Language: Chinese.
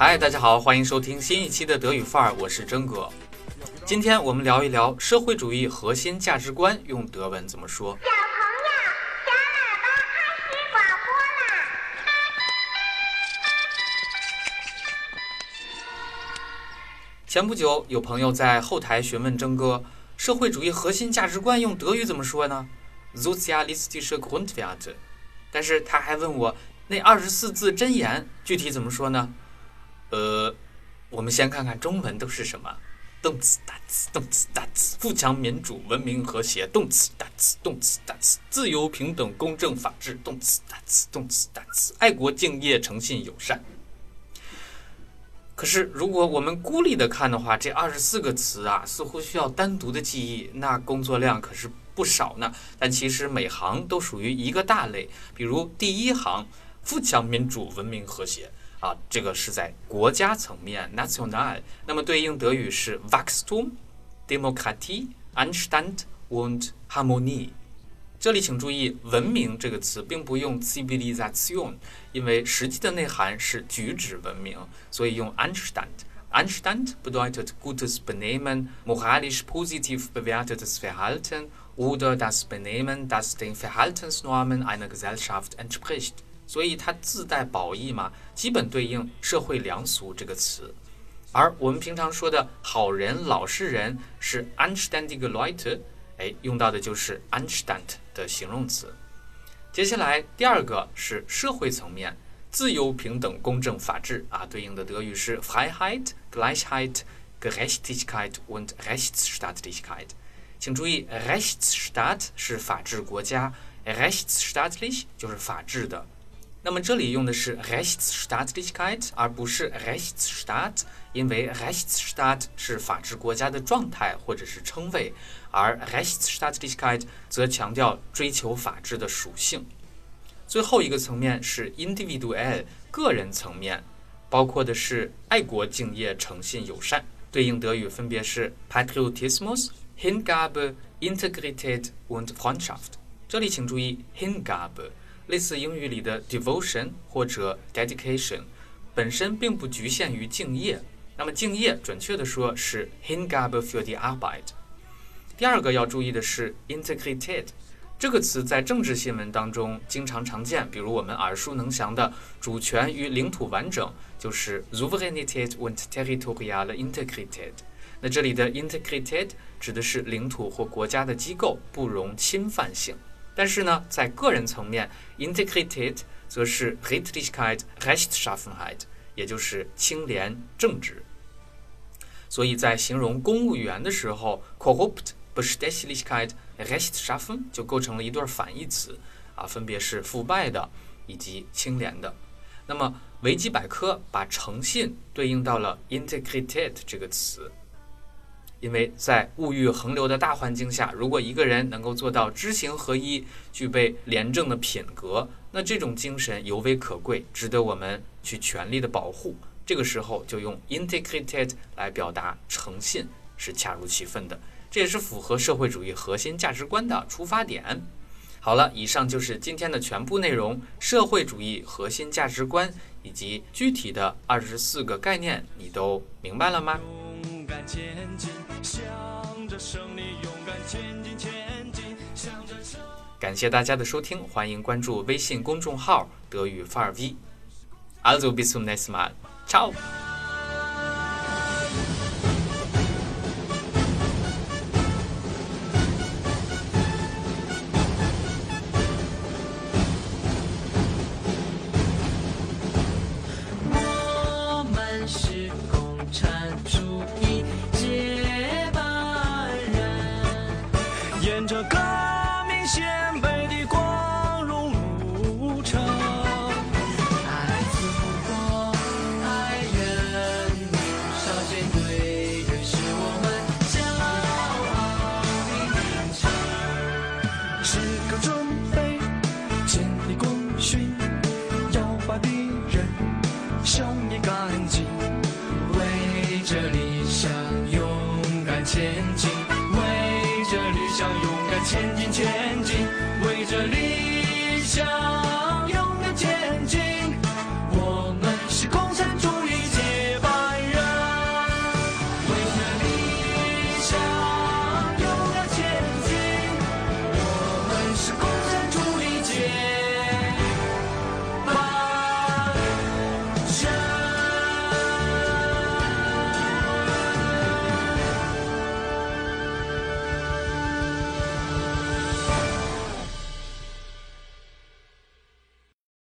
嗨，大家好，欢迎收听新一期的德语范儿，我是真哥。今天我们聊一聊社会主义核心价值观用德文怎么说。小朋友，小喇叭开始广播啦！前不久，有朋友在后台询问征哥，社会主义核心价值观用德语怎么说呢？Sozialistische Grundwerte。但是他还问我，那二十四字真言具体怎么说呢？呃，我们先看看中文都是什么。动词大词，动词大词，富强、民主、文明、和谐。动词大词，动词大词，自由、平等、公正、法治。动词大词，动词大词，爱国、敬业、诚信、友善。可是，如果我们孤立的看的话，这二十四个词啊，似乎需要单独的记忆，那工作量可是不少呢。但其实每行都属于一个大类，比如第一行，富强、民主、文明、和谐啊，这个是在国家层面 （national），那么对应德语是 Wachstum、Demokratie、Anstand und Harmonie。这里请注意，“文明”这个词并不用 Zivilisation，因为实际的内涵是举止文明，所以用 Anstand。Anstand bedeutet gutes Benehmen, moralisch positiv bewertetes Verhalten oder das Benehmen, das den Verhaltensnormen einer Gesellschaft entspricht。 所以它自带褒义嘛，基本对应社会良俗这个词。而我们平常说的好人、老实人是 Anständige Leute。哎，用到的就是 Anstand 的形容词。接下来第二个是社会层面，自由、平等、公正、法治啊，对应的德语是 Freiheit, Gleichheit, Gerechtigkeit und Rechtsstaatlichkeit。请注意，Rechtsstaat 是法治国家，Rechtsstaatlich 就是法治的。那么这里用的是 Rechtsstaatlichkeit，而不是 Rechtsstaat，因为 Rechtsstaat 是法治国家的状态或者是称谓，而 Rechtsstaatlichkeit 则强调追求法治的属性。最后一个层面是 individual 个人层面，包括的是爱国、敬业、诚信、友善，对应德语分别是 Patriotismus、Hingabe、Integrität und Freundschaft。这里请注意 Hingabe。类似英语里的 devotion 或者 dedication，本身并不局限于敬业。那么敬业，准确的说是 Hingabe für die Arbeit。第二个要注意的是 integrated，这个词在政治新闻当中经常常见，比如我们耳熟能详的主权与领土完整，就是 Souveränität und territoriale Integrität。那这里的 integrated 指的是领土或国家的机构不容侵犯性。但是呢，在个人层面，Integrität 则是 Redlichkeit、Rechtschaffenheit，也就是清廉正直。所以在形容公务员的时候，Korrupt、Bestechlichkeit、Rechtschaffen 就构成了一对反义词，啊，分别是腐败的以及清廉的。那么维基百科把诚信对应到了 Integrität 这个词。因为在物欲横流的大环境下，如果一个人能够做到知行合一，具备廉政的品格，那这种精神尤为可贵，值得我们去全力的保护。这个时候就用 integrity 来表达诚信是恰如其分的，这也是符合社会主义核心价值观的出发点。好了，以上就是今天的全部内容，社会主义核心价值观以及具体的二十四个概念，你都明白了吗？勇敢前进，向着胜利勇敢前进，前进，向着胜。感谢大家的收听，欢迎关注微信公众号“德语范儿 V”。Also bis zum nächsten Mal. 灭